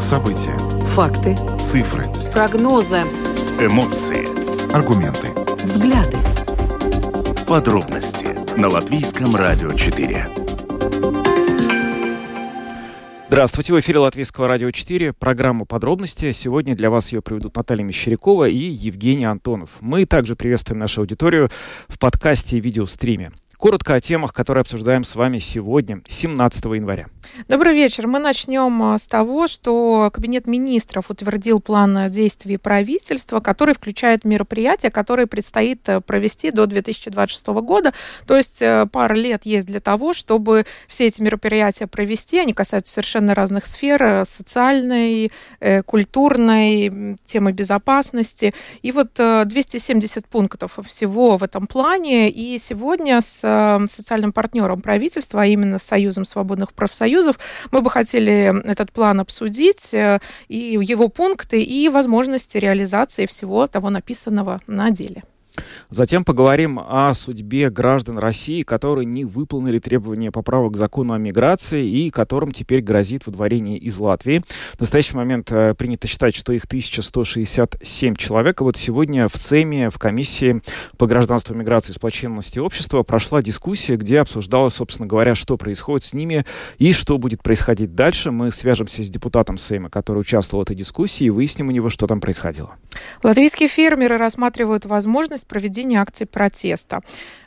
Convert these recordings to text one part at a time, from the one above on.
События. Факты. Цифры. Прогнозы. Эмоции. Аргументы. Взгляды. Подробности на Латвийском радио 4. Здравствуйте, в эфире Латвийского радио 4, программа «Подробности». Сегодня для вас ее приведут Наталья Мещерякова и Евгений Антонов. Мы также приветствуем нашу аудиторию в подкасте и видеостриме. Коротко о темах, которые обсуждаем с вами сегодня, 17 января. Добрый вечер. Мы начнем а, с того, что Кабинет министров утвердил план действий правительства, который включает мероприятия, которые предстоит э, провести до 2026 года. То есть э, пара лет есть для того, чтобы все эти мероприятия провести. Они касаются совершенно разных сфер, э, социальной, культурной, темы безопасности. И вот 270 пунктов всего в этом плане. И сегодня с Эм, социальным партнером правительства, а именно с Союзом свободных профсоюзов. Мы бы хотели этот план обсудить э, и его пункты, и возможности реализации всего того написанного на деле. Затем поговорим о судьбе граждан России, которые не выполнили требования поправок к закону о миграции и которым теперь грозит выдворение из Латвии. В настоящий момент э, принято считать, что их 1167 человек. И вот сегодня в ЦЕМе, в комиссии по гражданству, миграции сплоченности общества прошла дискуссия, где обсуждалось, собственно говоря, что происходит с ними и что будет происходить дальше. Мы свяжемся с депутатом ЦЕМа, который участвовал в этой дискуссии, и выясним у него, что там происходило. Латвийские фермеры рассматривают возможность проведения акций протеста.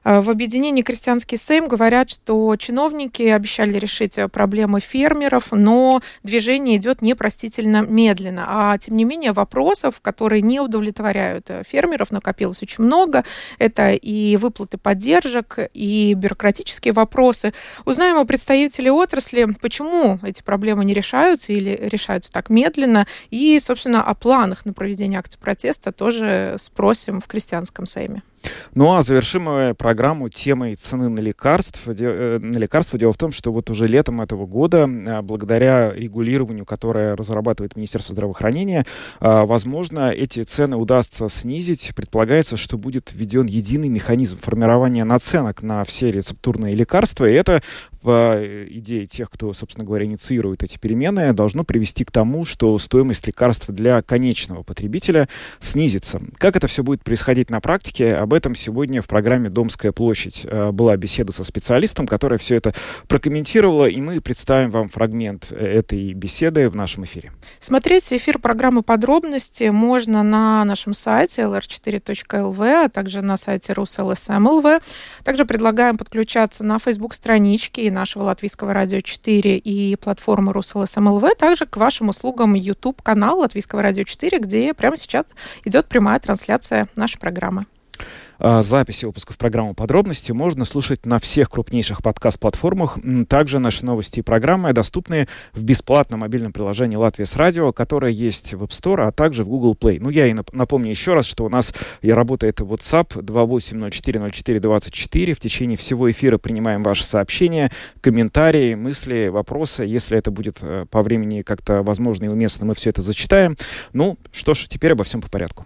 Э, в объединении «Крестьянский Сейм» говорят, что чиновники обещали решить э, проблемы фермеров, но движение идет непростительно медленно. А тем не менее вопросов, которые не удовлетворяют э, фермеров, накопилось очень много. Это и выплаты поддержек, и бюрократические вопросы. Узнаем у представителей отрасли, почему эти проблемы не решаются или решаются так медленно. И, собственно, о планах на проведение акций протеста тоже спросим в Крестьянском Сейме. Ну а завершим мы программу темой цены на лекарства. Э, на лекарства. Дело в том, что вот уже летом этого года, а, благодаря регулированию, которое разрабатывает Министерство здравоохранения, а, возможно, эти цены удастся снизить. Предполагается, что будет введен единый механизм формирования наценок на все рецептурные лекарства. И это по э, идее тех, кто, собственно говоря, инициирует эти перемены, должно привести к тому, что стоимость лекарств для конечного потребителя снизится. Как это все будет происходить на практике, об этом сегодня в программе «Домская площадь» э, была беседа со специалистом, которая все это прокомментировала, и мы представим вам фрагмент э, этой беседы в нашем эфире. Смотреть эфир программы «Подробности» можно на нашем сайте lr4.lv, а также на сайте ruslsm.lv. Также предлагаем подключаться на Facebook-страничке и нашего Латвийского радио 4 и платформы РусЛСМЛВ, также к вашим услугам YouTube-канал Латвийского радио 4, где прямо сейчас идет прямая трансляция нашей программы. А, записи выпусков программы «Подробности» можно слушать на всех крупнейших подкаст-платформах. Также наши новости и программы доступны в бесплатном мобильном приложении «Латвия с радио», которое есть в App Store, а также в Google Play. Ну, я и напомню еще раз, что у нас и работает WhatsApp 28040424. В течение всего эфира принимаем ваши сообщения, комментарии, мысли, вопросы. Если это будет э, по времени как-то возможно и уместно, мы все это зачитаем. Ну, что ж, теперь обо всем по порядку.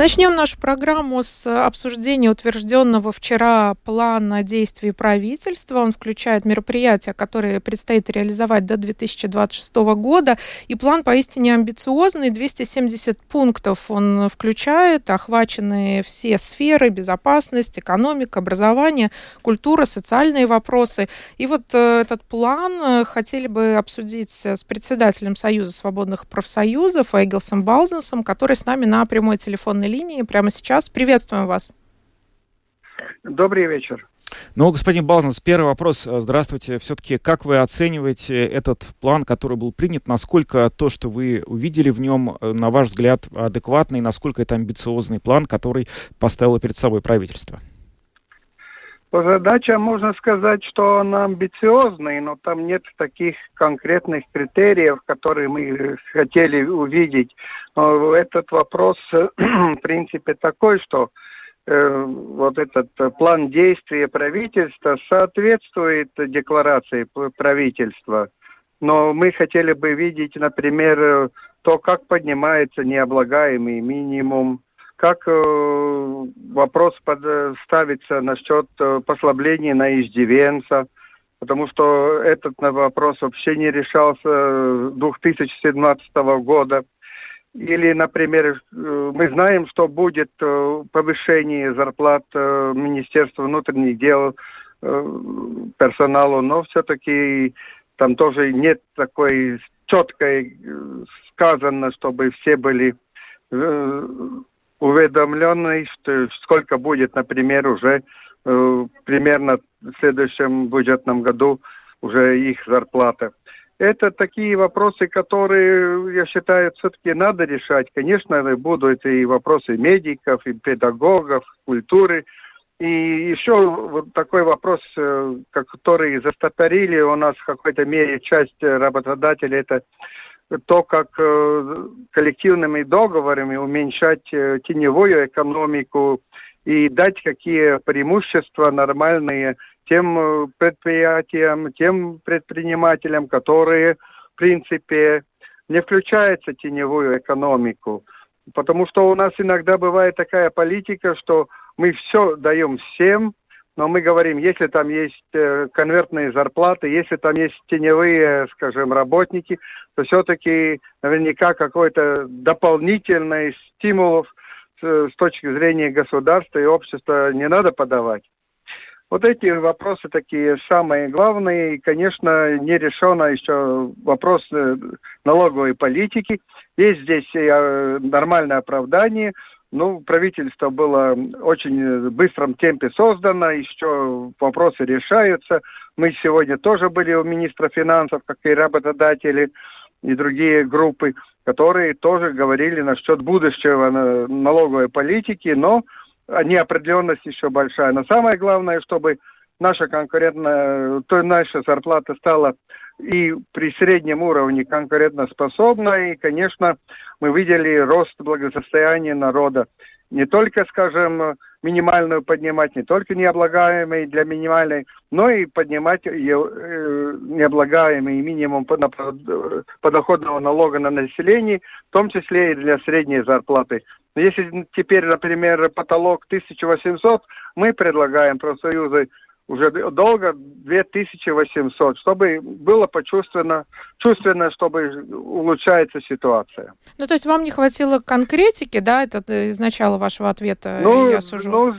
Начнем нашу программу с обсуждения утвержденного вчера плана действий правительства. Он включает мероприятия, которые предстоит реализовать до 2026 года. И план поистине амбициозный. 270 пунктов он включает, охвачены все сферы, безопасность, экономика, образование, культура, социальные вопросы. И вот э, этот план э, хотели бы обсудить с председателем Союза свободных профсоюзов Эгилсом Балзенсом, который с нами на прямой телефонной линии прямо сейчас. Приветствуем вас. Добрый вечер. Ну, господин Балзнес, первый вопрос. Здравствуйте. Все-таки как вы оцениваете этот план, который был принят? Насколько то, что вы увидели в нем, на ваш взгляд, адекватный? Насколько это амбициозный план, который поставило перед собой правительство? Задача, можно сказать, что она амбициозная, но там нет таких конкретных критериев, которые мы хотели увидеть. Но этот вопрос, в принципе, такой, что э, вот этот план действия правительства соответствует декларации правительства. но мы хотели бы видеть, например, то, как поднимается необлагаемый минимум, как э, вопрос под, ставится насчет э, послабления на иждивенца, потому что этот вопрос вообще не решался 2017 года. Или, например, э, мы знаем, что будет э, повышение зарплат э, Министерства внутренних дел персоналу, но все-таки там тоже нет такой четкой сказано, чтобы все были уведомлены, что сколько будет, например, уже примерно в следующем бюджетном году уже их зарплата. Это такие вопросы, которые, я считаю, все-таки надо решать. Конечно, будут и вопросы медиков, и педагогов, культуры. И еще вот такой вопрос, э, который застопорили у нас в какой-то мере часть работодателей, это то, как э, коллективными договорами уменьшать э, теневую экономику и дать какие преимущества нормальные тем э, предприятиям, тем предпринимателям, которые, в принципе, не включаются в теневую экономику. Потому что у нас иногда бывает такая политика, что мы все даем всем, но мы говорим, если там есть э, конвертные зарплаты, если там есть теневые, скажем, работники, то все-таки наверняка какой-то дополнительный стимул с точки зрения государства и общества не надо подавать. Вот эти вопросы такие самые главные. И, конечно, не решено еще вопрос э, налоговой политики. Есть здесь э, нормальное оправдание. Ну, правительство было очень в быстром темпе создано, еще вопросы решаются. Мы сегодня тоже были у министра финансов, как и работодатели и другие группы, которые тоже говорили насчет будущего налоговой политики, но неопределенность еще большая. Но самое главное, чтобы наша конкурентная, то наша зарплата стала и при среднем уровне конкурентоспособной. И, конечно, мы видели рост благосостояния народа. Не только, скажем, минимальную поднимать, не только необлагаемый для минимальной, но и поднимать э, необлагаемый минимум подоходного налога на население, в том числе и для средней зарплаты. Если теперь, например, потолок 1800, мы предлагаем профсоюзы уже долго 2800, чтобы было почувствовано, чувственно, чтобы улучшается ситуация. Ну, то есть вам не хватило конкретики, да, это из начала вашего ответа ну, я сужу? Ну,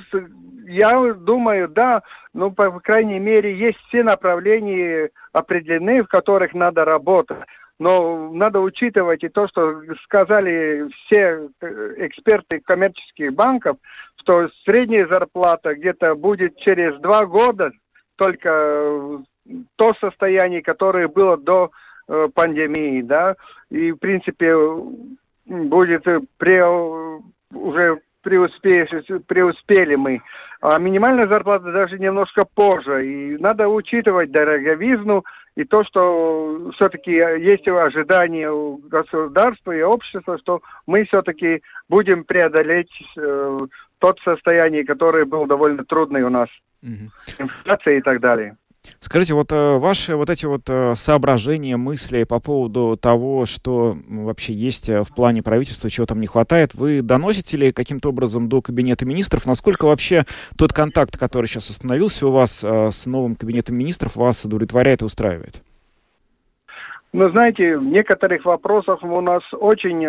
я думаю, да, ну, по крайней мере, есть все направления определены, в которых надо работать. Но надо учитывать и то, что сказали все э, эксперты коммерческих банков, что средняя зарплата где-то будет через два года только э, то состояние, которое было до э, пандемии, да, и в принципе будет при, уже преуспели, преуспели мы. А минимальная зарплата даже немножко позже. И надо учитывать дороговизну и то, что все-таки есть ожидания у государства и общества, что мы все-таки будем преодолеть э, тот состояние, которое было довольно трудное у нас. Угу. Инфляция и так далее. Скажите, вот э, ваши вот эти вот э, соображения, мысли по поводу того, что вообще есть э, в плане правительства, чего там не хватает, вы доносите ли каким-то образом до Кабинета министров? Насколько вообще тот контакт, который сейчас остановился у вас с новым Кабинетом министров, вас удовлетворяет и устраивает? Ну, знаете, в некоторых вопросах у нас очень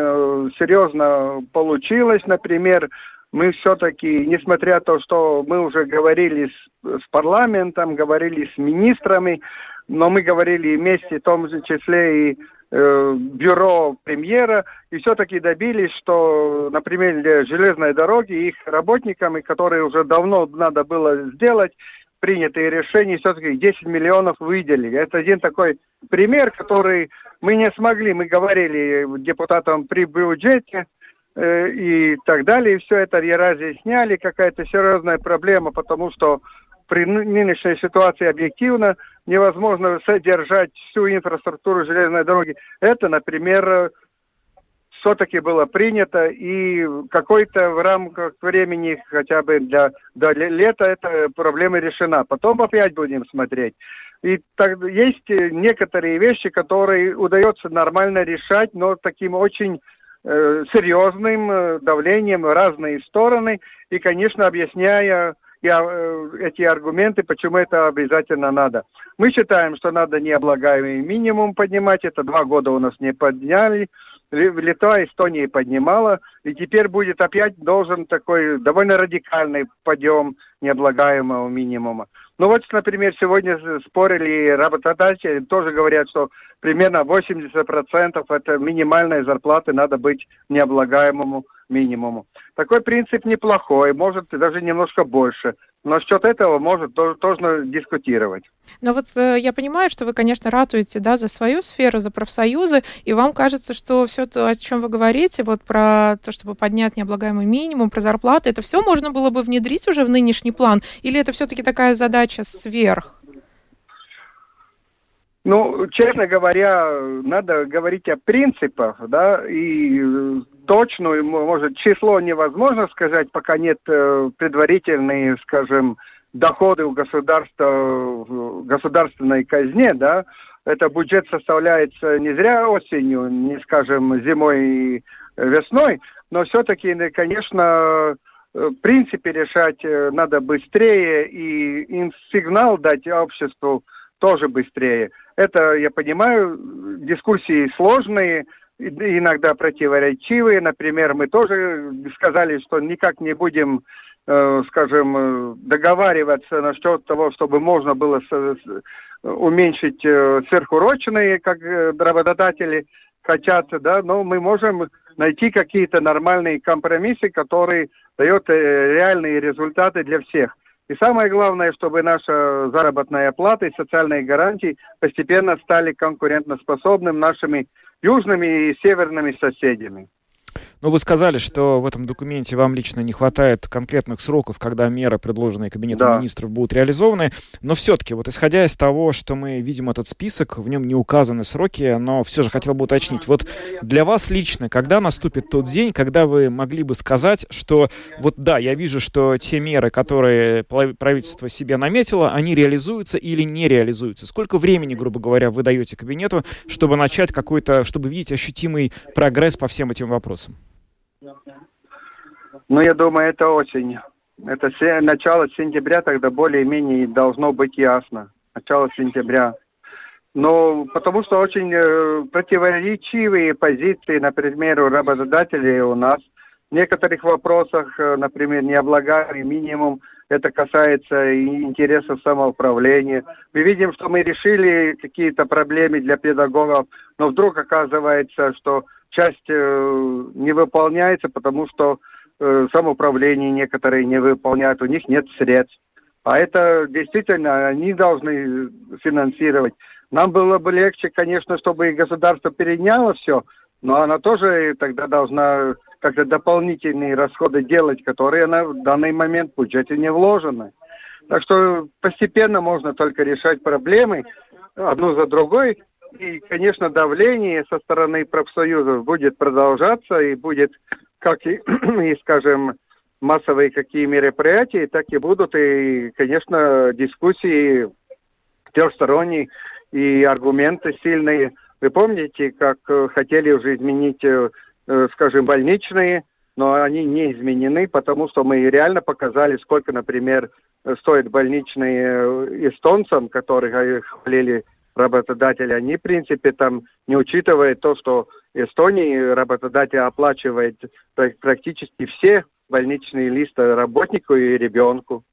серьезно получилось. Например, мы все-таки, несмотря на то, что мы уже говорили с, с парламентом, говорили с министрами, но мы говорили вместе, в том числе и э, бюро премьера, и все-таки добились, что, например, для железной дороги их работникам, которые уже давно надо было сделать, принятые решения, все-таки 10 миллионов выделили. Это один такой пример, который мы не смогли, мы говорили депутатам при бюджете, и так далее. И все это разъясняли, какая-то серьезная проблема, потому что при нынешней ситуации объективно невозможно содержать всю инфраструктуру железной дороги. Это, например, все-таки было принято, и какой-то в рамках времени, хотя бы для, до лета, эта проблема решена. Потом опять будем смотреть. И так, есть некоторые вещи, которые удается нормально решать, но таким очень э, серьезным э, давлением в разные стороны, и, конечно, объясняя и, э, эти аргументы, почему это обязательно надо. Мы считаем, что надо необлагаемый минимум поднимать, это два года у нас не подняли, Литва, Эстония поднимала, и теперь будет опять должен такой довольно радикальный подъем необлагаемого минимума. Ну вот, например, сегодня спорили работодатели, тоже говорят, что примерно 80% это минимальной зарплаты надо быть необлагаемому минимуму. Такой принцип неплохой, может даже немножко больше. Но насчет этого может тоже, тоже дискутировать. Но вот э, я понимаю, что вы, конечно, ратуете да, за свою сферу, за профсоюзы, и вам кажется, что все то, о чем вы говорите, вот про то, чтобы поднять необлагаемый минимум, про зарплаты, это все можно было бы внедрить уже в нынешний план, или это все-таки такая задача сверх? Ну, честно говоря, надо говорить о принципах, да, и точную, может, число невозможно сказать, пока нет э, предварительные, скажем, доходы у государства в государственной казне, да, это бюджет составляется не зря осенью, не скажем зимой и весной, но все-таки, конечно, в принципе решать э, надо быстрее и им сигнал дать обществу тоже быстрее. Это, я понимаю, дискуссии сложные, иногда противоречивые. Например, мы тоже сказали, что никак не будем, э, скажем, э, договариваться насчет того, чтобы можно было уменьшить э, сверхурочные, как работодатели хотят, да, но мы можем найти какие-то нормальные компромиссы, которые дают реальные результаты для всех. И самое главное, чтобы наша заработная плата и социальные гарантии постепенно стали конкурентоспособными нашими южными и северными соседями. Ну, вы сказали, что в этом документе вам лично не хватает конкретных сроков, когда меры, предложенные Кабинетом да. министров, будут реализованы. Но все-таки, вот исходя из того, что мы видим этот список, в нем не указаны сроки, но все же хотел бы уточнить. Вот для вас лично, когда наступит тот день, когда вы могли бы сказать, что вот да, я вижу, что те меры, которые правительство себе наметило, они реализуются или не реализуются? Сколько времени, грубо говоря, вы даете кабинету, чтобы начать какой-то, чтобы видеть ощутимый прогресс по всем этим вопросам? Ну, я думаю, это очень. Это начало сентября, тогда более-менее должно быть ясно. Начало сентября. Но потому что очень э, противоречивые позиции, например, у работодателей у нас. В некоторых вопросах, э, например, необлагаемый минимум, это касается интересов самоуправления. Мы видим, что мы решили какие-то проблемы для педагогов, но вдруг оказывается, что часть э, не выполняется, потому что э, самоуправление некоторые не выполняют, у них нет средств. А это действительно они должны финансировать. Нам было бы легче, конечно, чтобы и государство переняло все, но она тоже тогда должна как-то дополнительные расходы делать, которые она в данный момент в бюджете не вложены. Так что постепенно можно только решать проблемы одну за другой, и, конечно, давление со стороны профсоюзов будет продолжаться и будет, как и, и скажем, массовые какие мероприятия, так и будут, и, конечно, дискуссии трехсторонние и аргументы сильные. Вы помните, как э, хотели уже изменить, э, э, скажем, больничные, но они не изменены, потому что мы реально показали, сколько, например, стоят больничные эстонцам, которых хвалили работодатели, они, в принципе, там не учитывают то, что Эстонии работодатель оплачивает практически все больничные листы работнику и ребенку.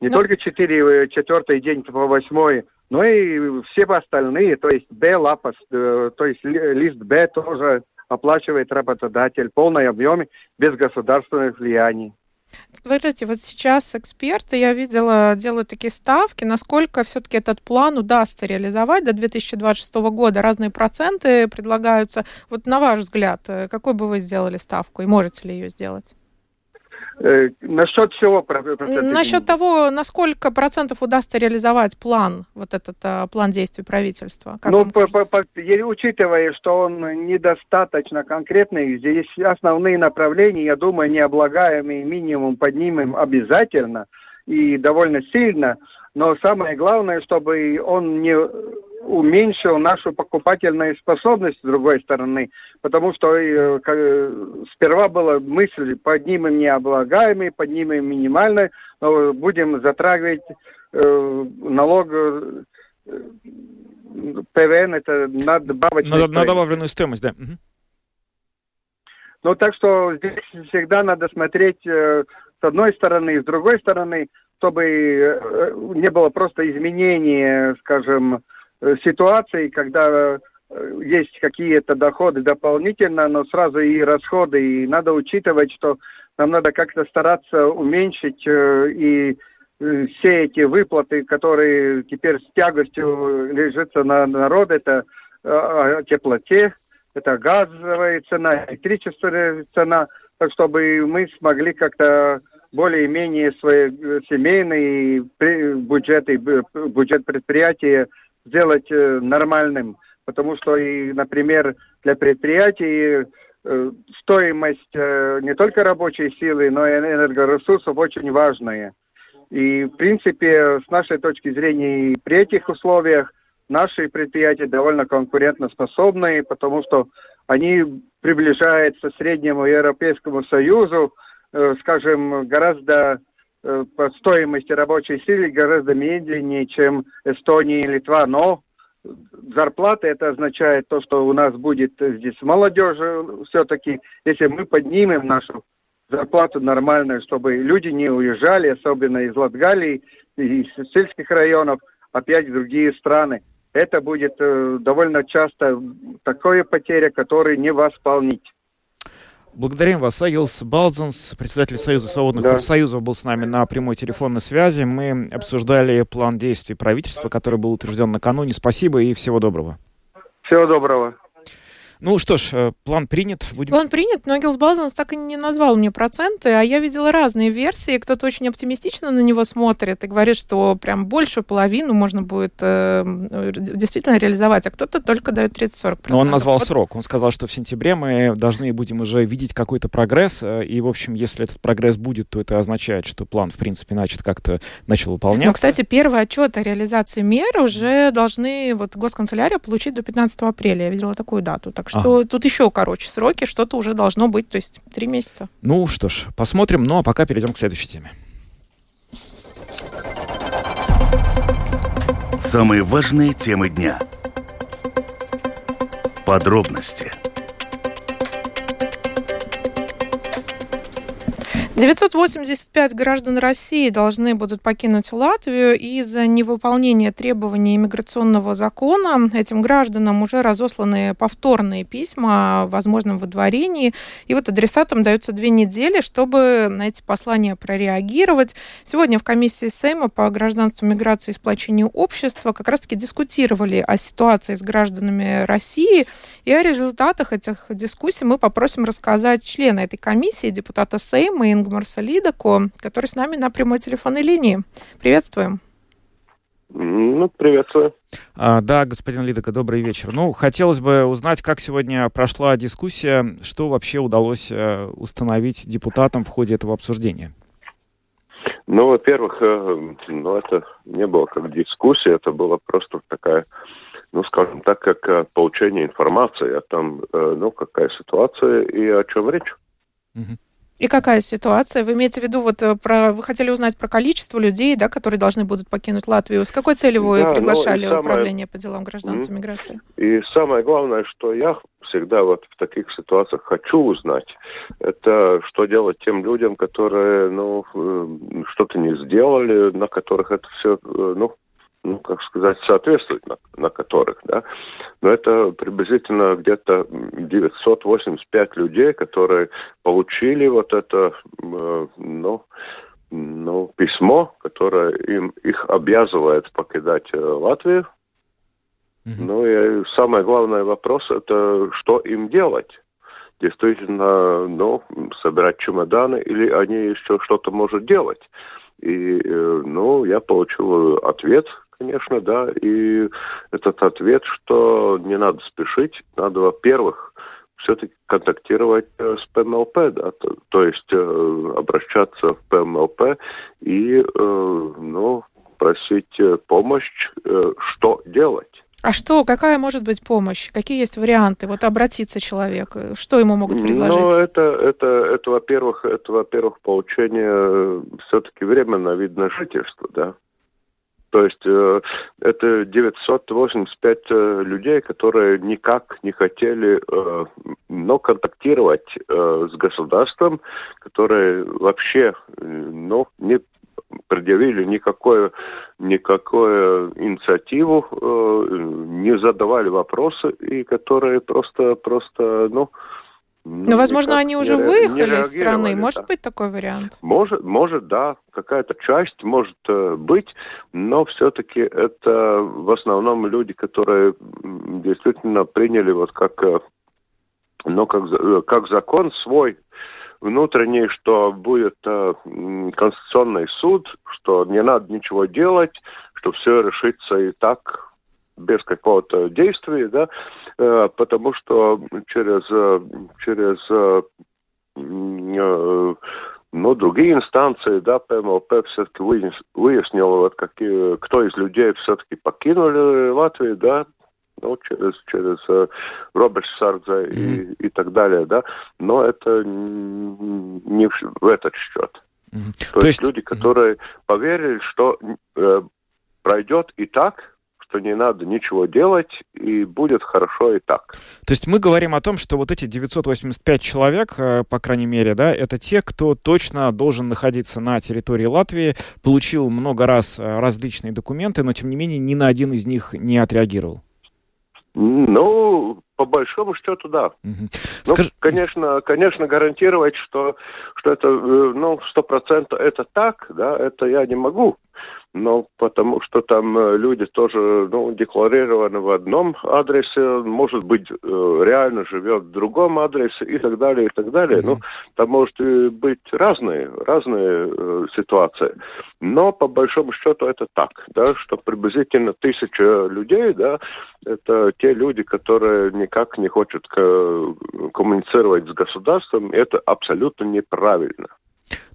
Не но... только 4, четвертый день по восьмой, но и все остальные, то есть Б, лапас, э, то есть лист Б тоже оплачивает работодатель в полном объеме без государственных влияний. Скажите, вот сейчас эксперты, я видела, делают такие ставки, насколько все-таки этот план удастся реализовать до 2026 года. Разные проценты предлагаются. Вот на ваш взгляд, э, какой бы вы сделали ставку и можете ли ее сделать? Э, насчет чего? Насчет того, насколько процентов удастся реализовать план, вот этот а, план действий правительства? Как ну, по, по, по, учитывая, что он недостаточно конкретный, здесь основные направления, я думаю, необлагаемый минимум поднимем обязательно и довольно сильно, но самое главное, чтобы он не уменьшил нашу покупательную способность с другой стороны, потому что э, сперва была мысль, поднимем необлагаемый, поднимем минимальный, но будем затрагивать э, налог э, ПВН, это надбавочная на, на добавленную стоимость, да. Ну, так что здесь всегда надо смотреть э, с одной стороны, с другой стороны, чтобы э, не было просто изменения, скажем, Э, ситуации, когда э, есть какие-то доходы дополнительно, но сразу и расходы, и надо учитывать, что нам надо как-то стараться уменьшить и все эти выплаты, которые теперь с тягостью лежатся на народ, это о теплоте, это газовая цена, электрическая цена, так чтобы мы смогли как-то более-менее свои семейные бюджеты, бюджет предприятия сделать э, нормальным, потому что, и, например, для предприятий э, стоимость э, не только рабочей силы, но и энергоресурсов очень важная. И, в принципе, с нашей точки зрения, при этих условиях наши предприятия довольно конкурентоспособные, потому что они приближаются к среднему Европейскому Союзу, скажем, гораздо Э, по стоимости рабочей силы гораздо медленнее, чем Эстония и Литва, но зарплата это означает то, что у нас будет здесь молодежи все-таки, если мы поднимем нашу зарплату нормальную, чтобы люди не уезжали, особенно из Латгалии, из сельских районов, опять в другие страны. Это будет э, довольно часто такое потеря, которую не восполнить. Благодарим вас. Агилс Балзенс, председатель Союза свободных да. профсоюзов, был с нами на прямой телефонной связи. Мы обсуждали план действий правительства, который был утвержден накануне. Спасибо и всего доброго. Всего доброго. Ну что ж, э, план принят. Будем... План принят, но Гилс Балзанс так и не назвал мне проценты, а я видела разные версии. Кто-то очень оптимистично на него смотрит и говорит, что прям большую половину можно будет э, действительно реализовать, а кто-то только дает 30-40%. Но он назвал вот. срок. Он сказал, что в сентябре мы должны будем уже видеть какой-то прогресс, э, и, в общем, если этот прогресс будет, то это означает, что план, в принципе, начат как-то начал выполняться. Но, кстати, первый отчет о реализации мер уже должны вот госканцелярия получить до 15 апреля. Я видела такую дату. Так так что ага. тут еще короче сроки, что-то уже должно быть, то есть три месяца. Ну что ж, посмотрим. Ну а пока перейдем к следующей теме. Самые важные темы дня. Подробности. 985 граждан России должны будут покинуть Латвию из-за невыполнения требований иммиграционного закона. Этим гражданам уже разосланы повторные письма о возможном выдворении. И вот адресатам дается две недели, чтобы на эти послания прореагировать. Сегодня в комиссии Сейма по гражданству, миграции и сплочению общества как раз-таки дискутировали о ситуации с гражданами России. И о результатах этих дискуссий мы попросим рассказать члена этой комиссии, депутата Сейма Ингмарса Лидако, который с нами на прямой телефонной линии. Приветствуем. Ну, приветствую. А, да, господин Лидако, добрый вечер. Ну, хотелось бы узнать, как сегодня прошла дискуссия, что вообще удалось э, установить депутатам в ходе этого обсуждения. Ну, во-первых, э, ну, это не было как дискуссия, это была просто такая ну, скажем так, как э, получение информации о том, ну, какая ситуация и о чем речь. И какая ситуация? Вы имеете в виду, вот э, про, вы хотели узнать про количество людей, да, которые должны будут покинуть Латвию. С какой целью вы да, ну, приглашали самое... управление по делам гражданства и миграции? И самое главное, что я всегда вот в таких ситуациях хочу узнать, это что делать тем людям, которые, ну, что-то не сделали, на которых это все, ну, ну, как сказать, соответствует, на, на которых, да. Но это приблизительно где-то 985 людей, которые получили вот это, э, ну, ну, письмо, которое им, их обязывает покидать э, Латвию. Mm-hmm. Ну и самый главный вопрос это, что им делать. действительно, ну, собирать чемоданы, или они еще что-то могут делать. И, э, ну, я получил ответ, конечно, да, и этот ответ, что не надо спешить, надо, во-первых, все-таки контактировать э, с ПМЛП, да, то, то есть э, обращаться в ПМЛП и, э, ну, просить э, помощь, э, что делать. А что, какая может быть помощь? Какие есть варианты? Вот обратиться человек, что ему могут предложить? Ну, это, это, это, во-первых, это, во-первых, получение э, все-таки временного вида жительства, да. То есть э, это 985 э, людей, которые никак не хотели, э, но контактировать с государством, которые вообще, э, ну, не предъявили никакую, никакую инициативу, не задавали вопросы, и которые просто, просто ну, ну, возможно, они уже не, выехали не из страны. да. Может быть такой вариант? Может, может, да, какая-то часть может э, быть, но все-таки это в основном люди, которые действительно приняли вот как, э, ну, как, э, как закон свой внутренний, что будет э, конституционный суд, что не надо ничего делать, что все решится и так без какого-то действия, да, э, потому что через, э, через э, ну, другие инстанции, да, ПМЛП все-таки выяснил, вот какие, кто из людей все-таки покинули Латвию, да, ну, через, через э, Роберт Сардзе mm-hmm. и, и так далее, да, но это не в, в этот счет. Mm-hmm. То, То есть, есть люди, которые mm-hmm. поверили, что э, пройдет и так, что не надо ничего делать, и будет хорошо и так. То есть мы говорим о том, что вот эти 985 человек, э, по крайней мере, да, это те, кто точно должен находиться на территории Латвии, получил много раз э, различные документы, но тем не менее ни на один из них не отреагировал. Ну, по большому счету, да. Угу. Ну, конечно, конечно, гарантировать, что, что это, э, ну, сто процентов это так, да, это я не могу. Ну, потому что там э, люди тоже, ну, декларированы в одном адресе, может быть, э, реально живет в другом адресе и так далее, и так далее. Mm-hmm. Ну, там может быть разные, разные э, ситуации. Но, по большому счету, это так, да, что приблизительно тысяча людей, да, это те люди, которые никак не хотят коммуницировать с государством, это абсолютно неправильно.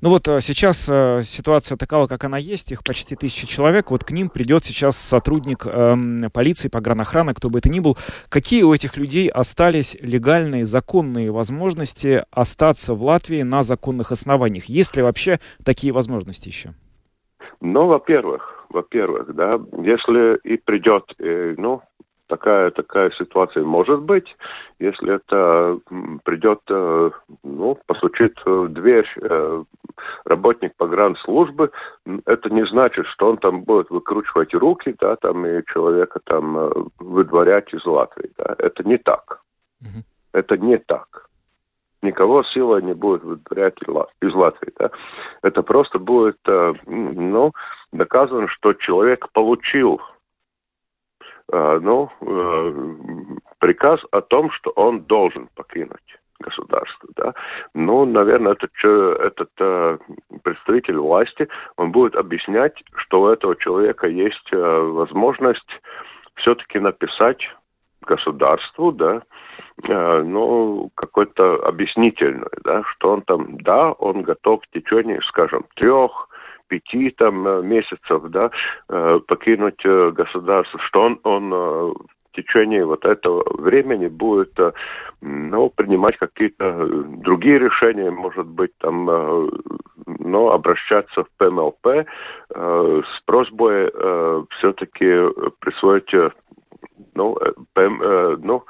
Ну вот э, сейчас э, ситуация такова, как она есть, их почти тысяча человек, вот к ним придет сейчас сотрудник э, полиции, погранохраны, кто бы это ни был. Какие у этих людей остались легальные, законные возможности остаться в Латвии на законных основаниях? Есть ли вообще такие возможности еще? Ну, во-первых, во-первых, да, если и придет, э, ну, такая, такая ситуация может быть, если это придет, э, ну, постучит в дверь э, работник погранслужбы, это не значит, что он там будет выкручивать руки, да, там, и человека там э, выдворять из Латвии, да. Это не так. Угу. Это не так. Никого сила не будет выдворять из Латвии. Да? Это просто будет ну, доказано, что человек получил Э, ну, э, приказ о том, что он должен покинуть государство. Да? Ну, наверное, этот, этот э, представитель власти, он будет объяснять, что у этого человека есть возможность все-таки написать государству, да, ну, какой-то объяснительный, да, что он там, да, он готов в течение, скажем, трех, пяти там э, месяцев, да, э, покинуть э, государство, что он, он в течение вот этого времени будет ну, принимать какие-то другие решения, может быть, там, ну, обращаться в ПМЛП с просьбой все-таки присвоить ну, ПМ, ну,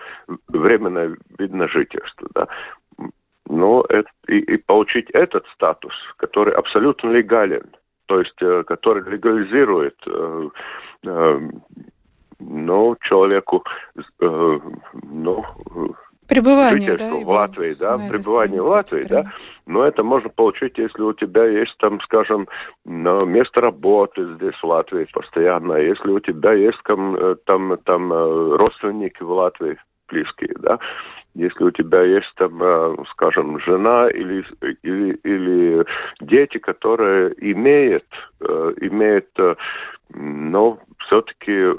временное вид на жительство. Да. Ну, это, и, и получить этот статус, который абсолютно легален то есть э, который легализирует э, э, ну, человеку ну, пребывание жительство да, в Латвии, да, пребывание в Латвии, да, но это можно получить, если у тебя есть там, скажем, место работы здесь в Латвии постоянно, если у тебя есть там, там, там родственники в Латвии близкие, да, если у тебя есть там, э, скажем, жена или, или, или дети, которые имеют, э, имеют но все-таки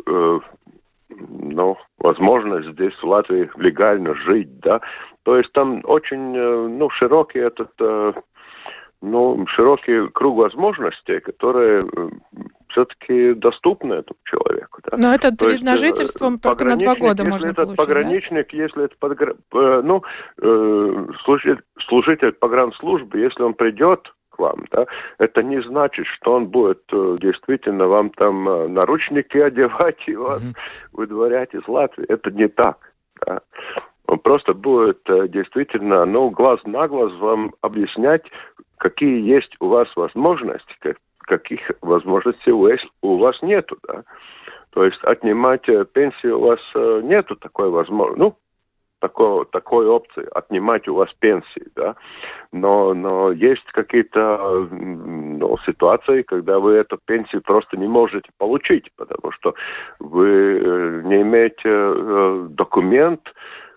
ну, возможность здесь в Латвии легально жить, да. То есть там очень, ну, широкий этот, ну, широкий круг возможностей, которые все-таки доступно этому человеку. Да? Но это То вид на жительством только на два года если можно этот получить, пограничник, да? если это подгр... Э, ну, э, служитель, служитель погранслужбы, если он придет к вам, да, это не значит, что он будет э, действительно вам там наручники одевать и вас mm-hmm. выдворять из Латвии. Это не так. Да? Он просто будет действительно, ну, глаз на глаз вам объяснять, какие есть у вас возможности, как, каких возможностей у вас, у вас нету, да. То есть отнимать э, пенсию у вас э, нету такой возможности. Ну, такой, такой опции, отнимать у вас пенсии, да. Но, но есть какие-то ну, ситуации, когда вы эту пенсию просто не можете получить, потому что вы э, не имеете документ,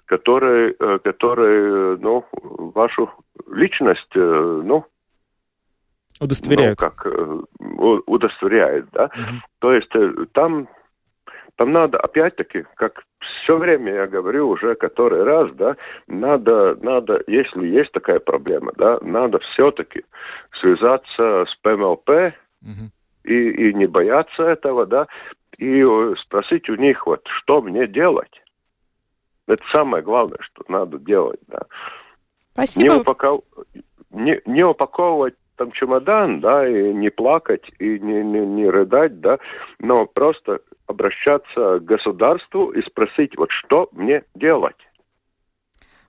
который, который ну, вашу личность ну, Удостоверяют. Ну, как э, удостоверяет, да. Угу. То есть э, там, там надо, опять-таки, как все время я говорю уже который раз, да, надо, надо, если есть такая проблема, да, надо все-таки связаться с ПМЛП угу. и, и не бояться этого, да, и э, спросить у них, вот, что мне делать. Это самое главное, что надо делать, да. Спасибо. Не, упаков... не, не упаковывать там чемодан, да, и не плакать, и не, не, не рыдать, да, но просто обращаться к государству и спросить, вот что мне делать.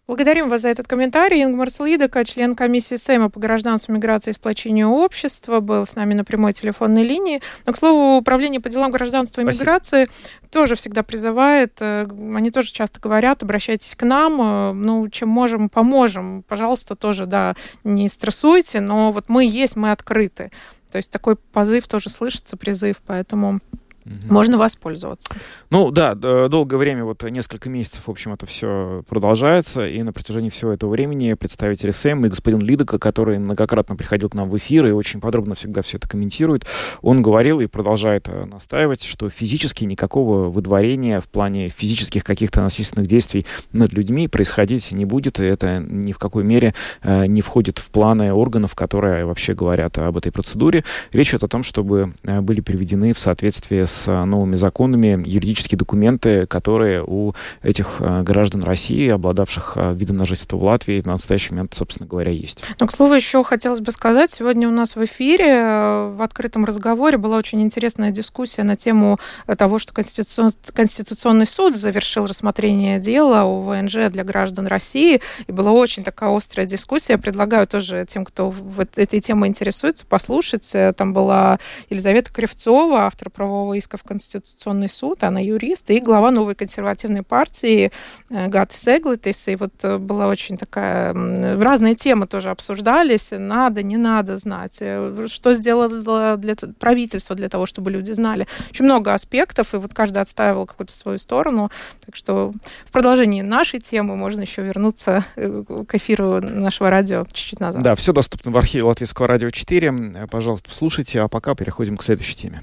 Благодарим вас за этот комментарий. Ингмар Слидека, член комиссии Сейма по гражданству, миграции и сплочению общества, был с нами на прямой телефонной линии. Но, к слову, Управление по делам гражданства и миграции тоже всегда призывает, э, они тоже часто говорят, обращайтесь к нам, э, ну, чем можем, поможем. Пожалуйста, тоже, да, не стрессуйте, но вот мы есть, мы открыты. То есть такой позыв тоже слышится, призыв, поэтому Угу. Можно воспользоваться. Ну да, долгое время, вот несколько месяцев, в общем, это все продолжается, и на протяжении всего этого времени представители СМ и господин Лидока, который многократно приходил к нам в эфир и очень подробно всегда все это комментирует, он говорил и продолжает э, настаивать, что физически никакого выдворения в плане физических каких-то насильственных действий над людьми происходить не будет, и это ни в какой мере э, не входит в планы органов, которые вообще говорят об этой процедуре. Речь идет о том, чтобы э, были приведены в соответствии с с новыми законами юридические документы, которые у этих э, граждан России, обладавших э, видом на жительство в Латвии, в настоящий момент, собственно говоря, есть. Ну, к слову, еще хотелось бы сказать, сегодня у нас в эфире э, в открытом разговоре была очень интересная дискуссия на тему того, что Конституционный суд завершил рассмотрение дела о ВНЖ для граждан России, и была очень такая острая дискуссия. Я предлагаю тоже тем, кто этой темой интересуется, послушать. Там была Елизавета Кривцова, автор правового иска в Конституционный суд, она юрист и глава новой консервативной партии э, Гат Сеглитис. И вот э, была очень такая... Разные темы тоже обсуждались. Надо, не надо знать. Э, что сделало для правительство для того, чтобы люди знали. Очень много аспектов, и вот каждый отстаивал какую-то свою сторону. Так что в продолжении нашей темы можно еще вернуться к эфиру нашего радио чуть-чуть назад. Да, все доступно в архиве Латвийского радио 4. Пожалуйста, слушайте, а пока переходим к следующей теме.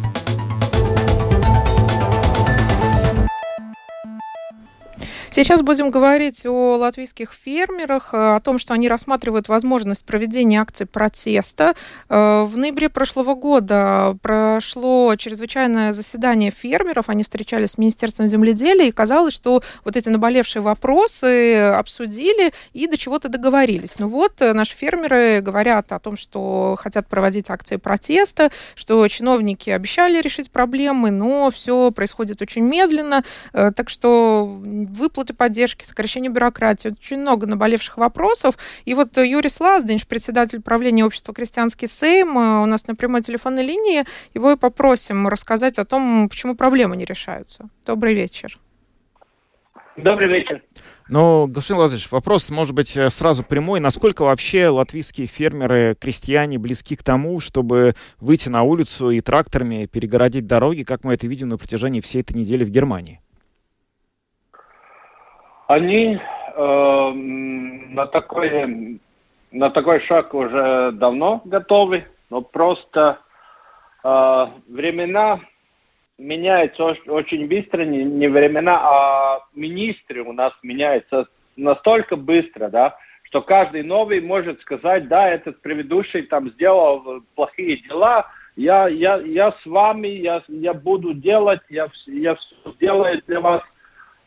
Сейчас будем говорить о латвийских фермерах, э, о том, что они рассматривают возможность проведения акций протеста. Э, в ноябре прошлого года прошло чрезвычайное заседание фермеров. Они встречались с Министерством земледелия, и казалось, что вот эти наболевшие вопросы обсудили и до чего-то договорились. Ну вот, э, наши фермеры говорят о том, что хотят проводить акции протеста, что чиновники обещали решить проблемы, но все происходит очень медленно. Так что выплаты выплаты поддержки, сокращение бюрократии. Очень много наболевших вопросов. И вот э, Юрий Слазденш, председатель правления общества «Крестьянский Сейм», э, у нас на прямой телефонной линии. Его и попросим рассказать о том, почему проблемы не решаются. Добрый вечер. Добрый вечер. Ну, господин Лазаревич, вопрос, может быть, э, сразу прямой. Насколько вообще латвийские фермеры, крестьяне близки к тому, чтобы выйти на улицу и тракторами перегородить дороги, как мы это видим на протяжении всей этой недели в Германии? Они э, на, такой, на такой шаг уже давно готовы, но просто э, времена меняются очень быстро, не, не времена, а министры у нас меняются настолько быстро, да, что каждый новый может сказать, да, этот предыдущий там сделал плохие дела, я, я, я с вами, я, я буду делать, я, я все сделаю для вас.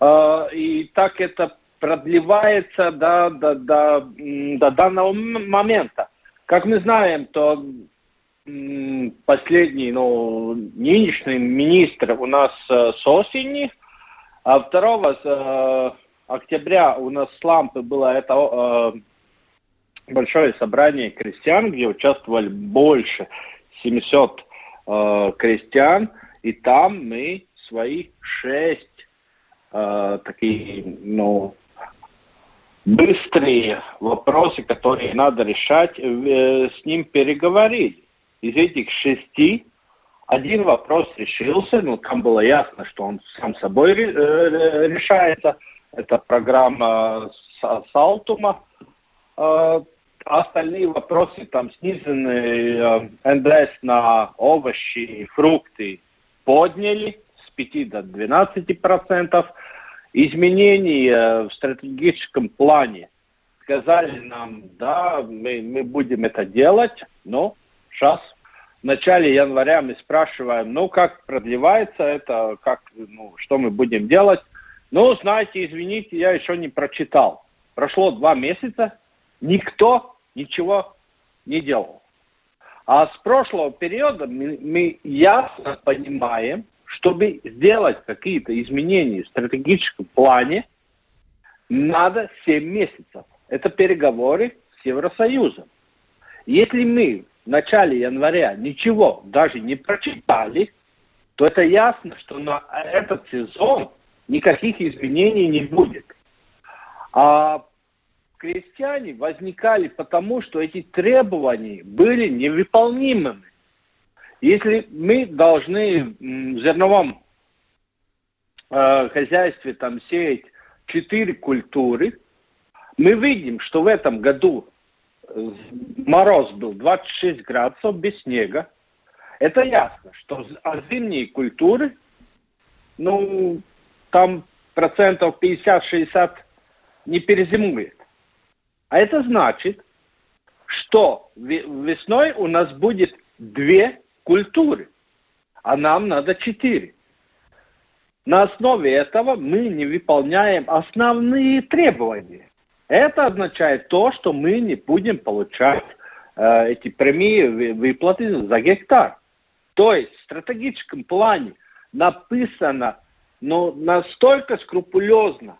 Э, и так это продлевается до, до, до, до данного момента. Как мы знаем, то последний, ну, нынешний министр у нас э, с осени, а 2 э, октября у нас с Лампы было это э, большое собрание крестьян, где участвовали больше 700 э, крестьян, и там мы свои шесть э, такие, ну, быстрые вопросы, которые надо решать, э, с ним переговорить. Из этих шести один вопрос решился, ну там было ясно, что он сам собой э, решается. Это программа Салтума. А остальные вопросы, там снизенный НДС на овощи и фрукты подняли 5 до 12 процентов изменения в стратегическом плане сказали нам, да, мы, мы будем это делать, но сейчас в начале января мы спрашиваем, ну как продлевается это, как, ну, что мы будем делать. Ну, знаете, извините, я еще не прочитал. Прошло два месяца, никто ничего не делал. А с прошлого периода мы, мы ясно понимаем, чтобы сделать какие-то изменения в стратегическом плане, надо 7 месяцев. Это переговоры с Евросоюзом. Если мы в начале января ничего даже не прочитали, то это ясно, что на этот сезон никаких изменений не будет. А крестьяне возникали потому, что эти требования были невыполнимыми. Если мы должны в зерновом э, хозяйстве там сеять четыре культуры, мы видим, что в этом году э, мороз был 26 градусов без снега. Это ясно, что а зимние культуры, ну, там процентов 50-60 не перезимует. А это значит, что весной у нас будет две культуры, а нам надо четыре. На основе этого мы не выполняем основные требования. Это означает то, что мы не будем получать э, эти премии выплаты за гектар. То есть в стратегическом плане написано но настолько скрупулезно,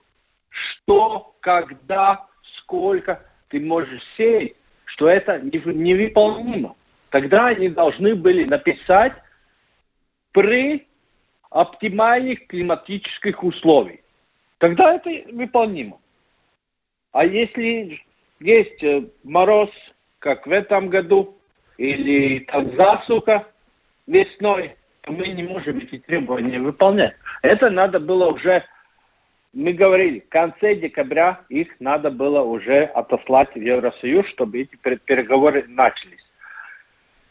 что, когда, сколько ты можешь сеять, что это невыполнимо тогда они должны были написать при оптимальных климатических условиях. Тогда это выполнимо. А если есть э, мороз, как в этом году, или там засуха весной, то мы не можем эти требования выполнять. Это надо было уже, мы говорили, в конце декабря их надо было уже отослать в Евросоюз, чтобы эти переговоры начались.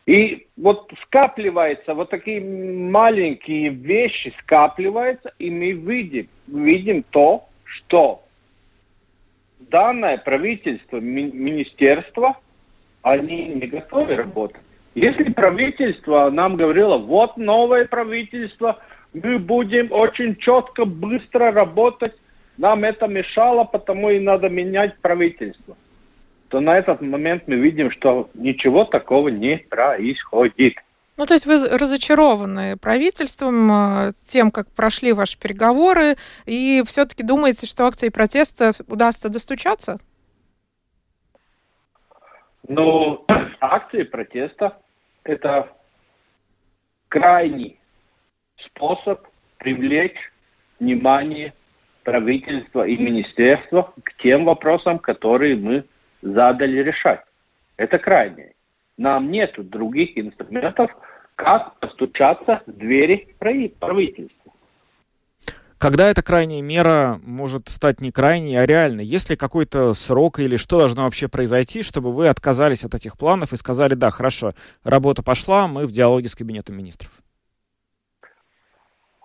И вот скапливается, вот такие маленькие вещи скапливаются, и мы видим, видим то, что данное правительство, ми министерство, они не готовы работать. Если правительство нам говорило, вот новое правительство, мы будем очень четко, быстро работать, нам это мешало, потому и надо менять правительство то на этот момент мы видим, что ничего такого не происходит. Ну, то есть вы разочарованы правительством, э, тем, как прошли ваши переговоры, и все-таки думаете, что акции протеста удастся достучаться? Ну, акции протеста – это крайний способ привлечь внимание правительство и министерство к тем вопросам, которые мы задали решать. Это крайнее. Нам нет других инструментов, как постучаться в двери правительства. Когда эта крайняя мера может стать не крайней, а реальной? Есть ли какой-то срок или что должно вообще произойти, чтобы вы отказались от этих планов и сказали, да, хорошо, работа пошла, мы в диалоге с Кабинетом министров?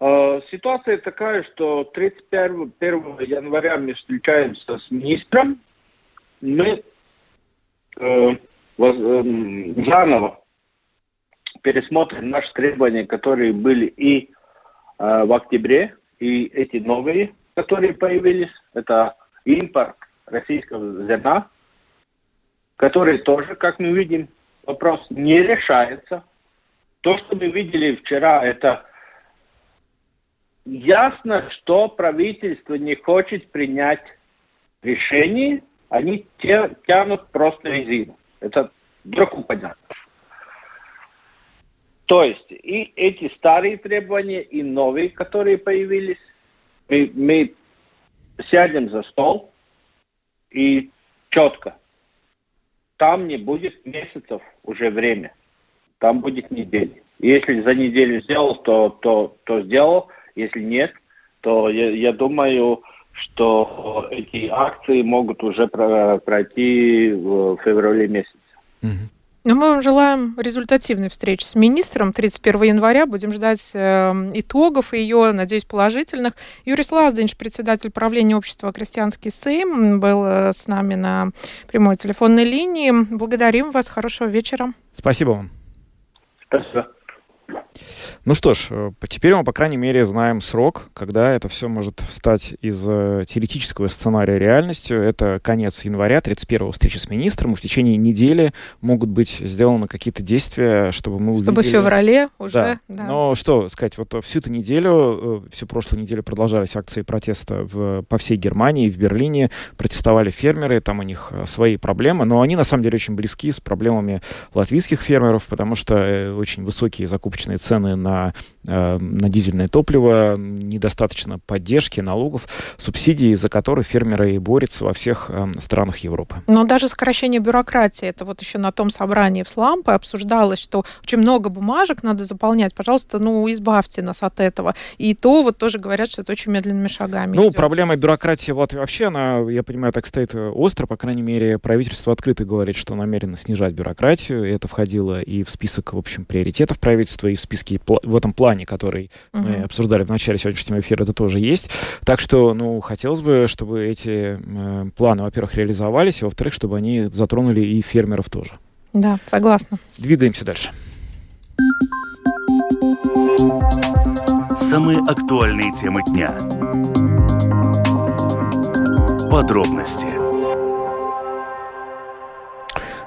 А, ситуация такая, что 31 1 января мы встречаемся с министром, мы э, воз, э, заново пересмотрим наши требования, которые были и э, в октябре, и эти новые, которые появились, это импорт российского зерна, который тоже, как мы видим, вопрос не решается. То, что мы видели вчера, это ясно, что правительство не хочет принять решение, они тянут просто резину. Это вдруг понятно. То есть и эти старые требования, и новые, которые появились, мы, мы сядем за стол и четко. Там не будет месяцев уже время. Там будет недели. Если за неделю сделал, то, то, то сделал. Если нет, то я, я думаю, что эти акции могут уже пройти в феврале месяце. Угу. Но мы вам желаем результативной встречи с министром 31 января. Будем ждать э, итогов ее, надеюсь, положительных. Юрий Слазденч, председатель правления общества «Крестьянский Сейм», был э, с нами на прямой телефонной линии. Благодарим вас. Хорошего вечера. Спасибо вам. Спасибо. Ну что ж, э, теперь мы, по крайней мере, знаем срок, когда это все может стать из э, теоретического сценария реальностью. Это конец января, 31-го встречи с министром, и в течение недели могут быть сделаны какие-то действия, чтобы мы чтобы увидели... в феврале уже... Да. да. Но что сказать, вот всю эту неделю, э, всю прошлую неделю продолжались акции протеста в, по всей Германии, в Берлине, протестовали фермеры, там у них свои проблемы, но они на самом деле очень близки с проблемами латвийских фермеров, потому что очень высокие закупочные цены на Э, на, дизельное топливо, недостаточно поддержки, налогов, субсидий, за которые фермеры и борются во всех э, странах Европы. Но даже сокращение бюрократии, это вот еще на том собрании в Слампе обсуждалось, что очень много бумажек надо заполнять. Пожалуйста, ну, избавьте нас от этого. И то вот тоже говорят, что это очень медленными шагами Ну, идет. проблема бюрократии в Латвии вообще, она, я понимаю, так стоит э, остро, по крайней мере, правительство открыто говорит, что намерено снижать бюрократию. Это входило и в список, в общем, приоритетов правительства, и в списке в этом плане, который угу. мы обсуждали в начале сегодняшнего эфира, это тоже есть. Так что, ну, хотелось бы, чтобы эти э, планы, во-первых, реализовались, и, во-вторых, чтобы они затронули и фермеров тоже. Да, согласна. Двигаемся дальше. Самые актуальные темы дня. Подробности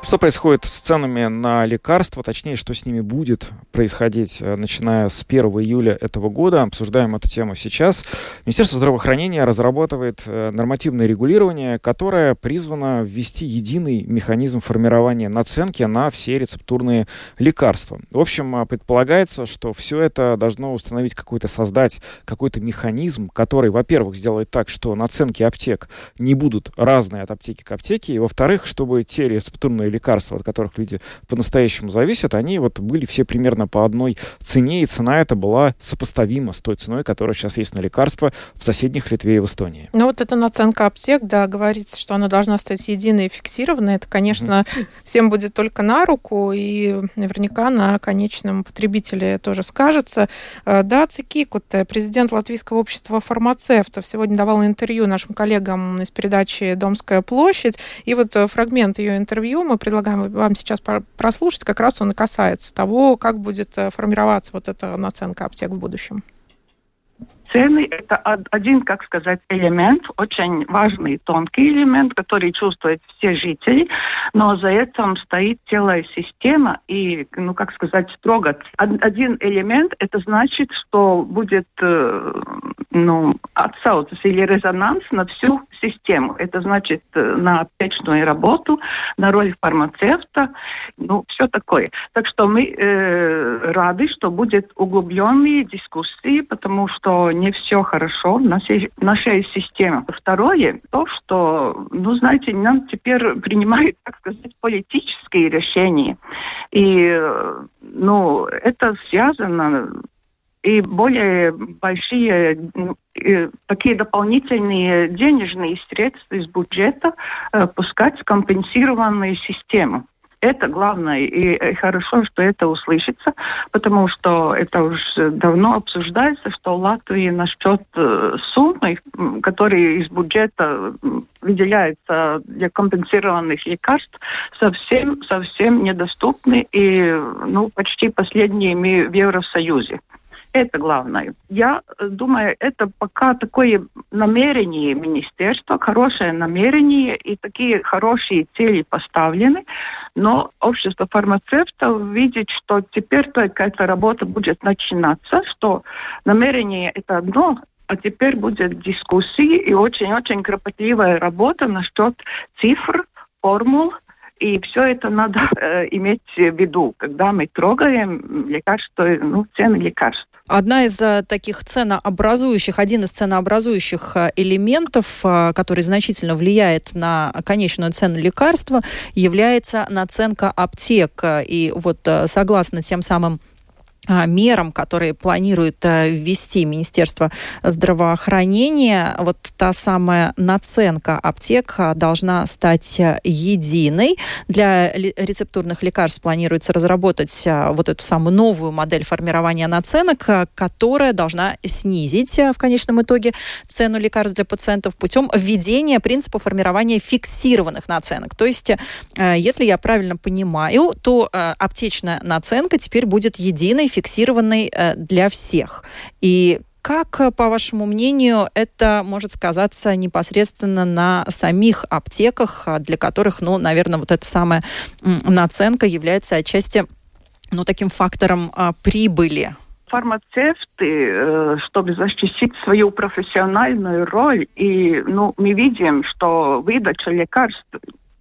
что происходит с ценами на лекарства, точнее, что с ними будет происходить, э, начиная с 1 июля этого года. Обсуждаем эту тему сейчас. Министерство здравоохранения разрабатывает э, нормативное регулирование, которое призвано ввести единый механизм формирования наценки на все рецептурные лекарства. В общем, э, предполагается, что все это должно установить какой-то, создать какой-то механизм, который, во-первых, сделает так, что наценки аптек не будут разные от аптеки к аптеке, и, во-вторых, чтобы те рецептурные лекарства, от которых люди по-настоящему зависят, они вот были все примерно по одной цене, и цена эта была сопоставима с той ценой, которая сейчас есть на лекарства в соседних Литве и в Эстонии. Ну вот эта наценка аптек, да, говорится, что она должна стать единой и фиксированной. Это, конечно, mm-hmm. всем будет только на руку, и наверняка на конечном потребителе тоже скажется. Э, да, Цикикут, президент Латвийского общества фармацевтов, сегодня давал интервью нашим коллегам из передачи «Домская площадь», и вот э, фрагмент ее интервью мы предлагаем вам сейчас прослушать, как раз он и касается того, как будет э, формироваться вот эта наценка аптек в будущем. Цены – это один, как сказать, элемент, очень важный, тонкий элемент, который чувствуют все жители, но за этим стоит целая система и, ну, как сказать, строго. Один элемент – это значит, что будет э, ну, отсауцas или резонанс на всю систему. Это значит э, на аптечную работу, на роль фармацевта, ну, все такое. Так что мы э, рады, что будет углубленные дискуссии, потому что не все хорошо в нашей, нашей системе. Второе, то, что, ну, знаете, нам теперь принимают, так сказать, политические решения. И, ну, это связано и более большие такие дополнительные денежные средства из бюджета э, пускать в компенсированную систему. Это главное, и хорошо, что это услышится, потому что это уже давно обсуждается, что Латвии насчет э, суммы, которые из бюджета выделяются для компенсированных лекарств, совсем, совсем недоступны и ну, почти последними в Евросоюзе. Это главное. Я э, думаю, это пока такое намерение министерства, хорошее намерение и такие хорошие цели поставлены, но общество фармацевтов видит, что теперь только эта работа будет начинаться, что намерение это одно, а теперь будет дискуссии и очень-очень кропотливая работа насчет цифр, формул, и все это надо э, иметь в виду, когда мы трогаем лекарства, ну, цены лекарств. Одна из э, таких ценообразующих, один из ценообразующих э, элементов, э, который значительно влияет на конечную цену лекарства, является наценка аптек. И вот согласно тем самым мерам, которые планирует э, ввести Министерство здравоохранения, вот та самая наценка аптек а, должна стать э, единой. Для рецептурных лекарств планируется разработать а, вот эту самую новую модель формирования наценок, которая должна снизить в конечном итоге цену лекарств для пациентов путем введения принципа формирования фиксированных наценок. То есть, э, если я правильно понимаю, то аптечная наценка теперь будет единой, фиксированной э, для всех. И как, э, по вашему мнению, это может сказаться непосредственно на самих аптеках, а, для которых, ну, наверное, вот эта самая наценка является отчасти, ну, таким фактором а, прибыли? фармацевты, э, чтобы защитить свою профессиональную роль, и ну, мы видим, что выдача лекарств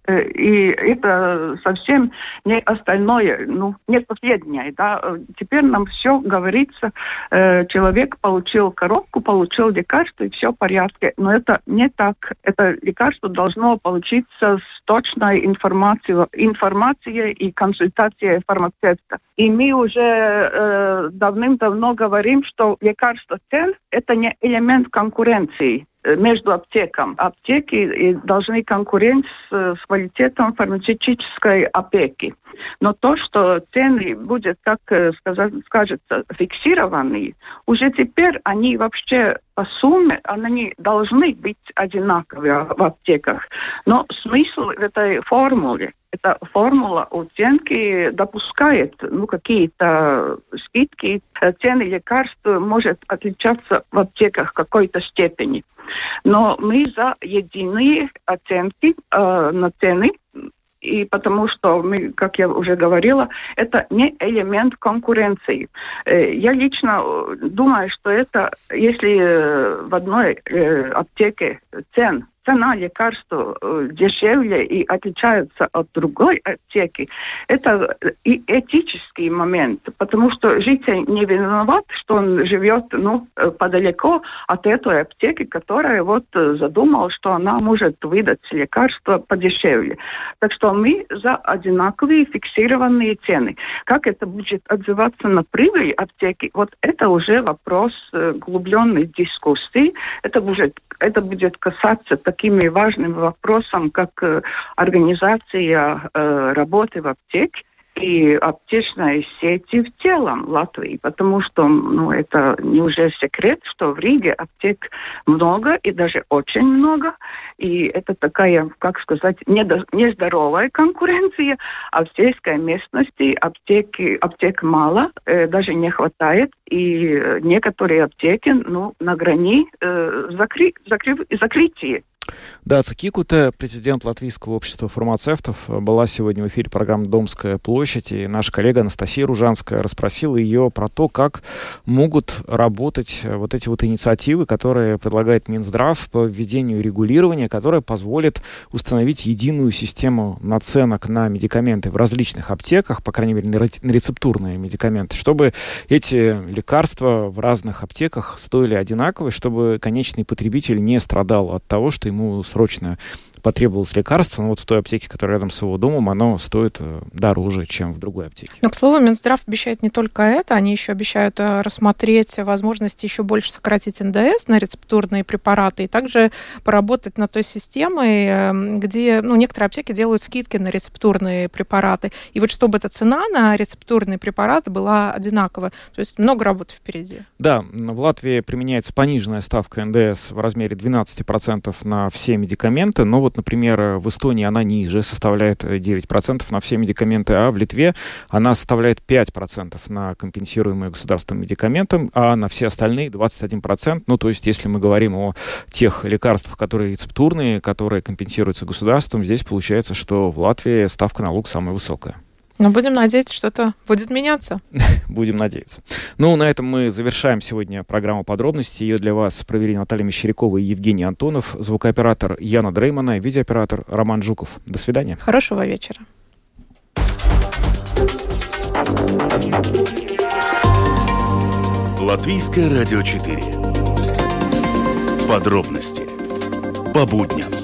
и это совсем не остальное, ну, не последнее. Да? Теперь нам все говорится, э, человек получил коробку, получил лекарство, и все в порядке. Но это не так. Это лекарство должно получиться с точной информацией, информацией и консультацией фармацевта. И мы уже э, давным-давно говорим, что лекарство цен – это не элемент конкуренции. Э, между аптеком. Аптеки должны конкурировать с, с квалитетом фармацевтической опеки. Но то, что цены будут, как э, сказать, скажется, фиксированные, уже теперь они вообще по сумме, они должны быть одинаковые в аптеках. Но смысл этой формуле эта формула оценки допускает ну, какие-то скидки. Цены лекарств может отличаться в аптеках в какой-то степени. Но мы за единые оценки э, на цены, и потому что мы, как я уже говорила, это не элемент конкуренции. Э, я лично э, думаю, что это, если э, в одной аптеке цен цена лекарства э, дешевле и отличается от другой аптеки, это и этический момент, потому что житель не виноват, что он живет ну, э, подалеко от этой аптеки, которая вот э, задумала, что она может выдать лекарства подешевле. Так что мы за одинаковые фиксированные цены. Как это будет отзываться на прибыль аптеки, вот это уже вопрос углубленной дискуссии. Это будет, это будет касаться такими важными вопросами, как э, организация э, работы в аптеке, и аптечной сети в целом Латвии, потому что ну, это не уже секрет, что в Риге аптек много и даже очень много, и это такая, как сказать, нездоровая конкуренция, а в сельской местности аптеки, аптек мало, э, даже не хватает, и некоторые аптеки ну, на грани э, закры, закры, закрытия. Даца Кикуте, президент Латвийского общества фармацевтов, была сегодня в эфире программы «Домская площадь», и наша коллега Анастасия Ружанская расспросила ее про то, как могут работать вот эти вот инициативы, которые предлагает Минздрав по введению регулирования, которое позволит установить единую систему наценок на медикаменты в различных аптеках, по крайней мере, на рецептурные медикаменты, чтобы эти лекарства в разных аптеках стоили одинаково, чтобы конечный потребитель не страдал от того, что ему срочно потребовалось лекарство, но вот в той аптеке, которая рядом с его домом, оно стоит э, дороже, чем в другой аптеке. Но, к слову, Минздрав обещает не только это, они еще обещают э, рассмотреть возможности еще больше сократить НДС на рецептурные препараты и также поработать над той системой, эм, где ну, некоторые аптеки делают скидки на рецептурные препараты. И вот чтобы эта цена на рецептурные препараты была одинаковая. То есть много работы впереди. Да, в Латвии применяется пониженная ставка НДС в размере 12% на все медикаменты, но вот вот, например, в Эстонии она ниже, составляет 9% на все медикаменты, а в Литве она составляет 5% на компенсируемые государством медикаменты, а на все остальные 21%. Ну, то есть, если мы говорим о тех лекарствах, которые рецептурные, которые компенсируются государством, здесь получается, что в Латвии ставка налог самая высокая. Но будем надеяться, что-то будет меняться. будем надеяться. Ну, на этом мы завершаем сегодня программу подробностей. Ее для вас провели Наталья Мещерякова и Евгений Антонов, звукооператор Яна Дреймана, видеооператор Роман Жуков. До свидания. Хорошего вечера. Латвийское радио 4. Подробности по будням.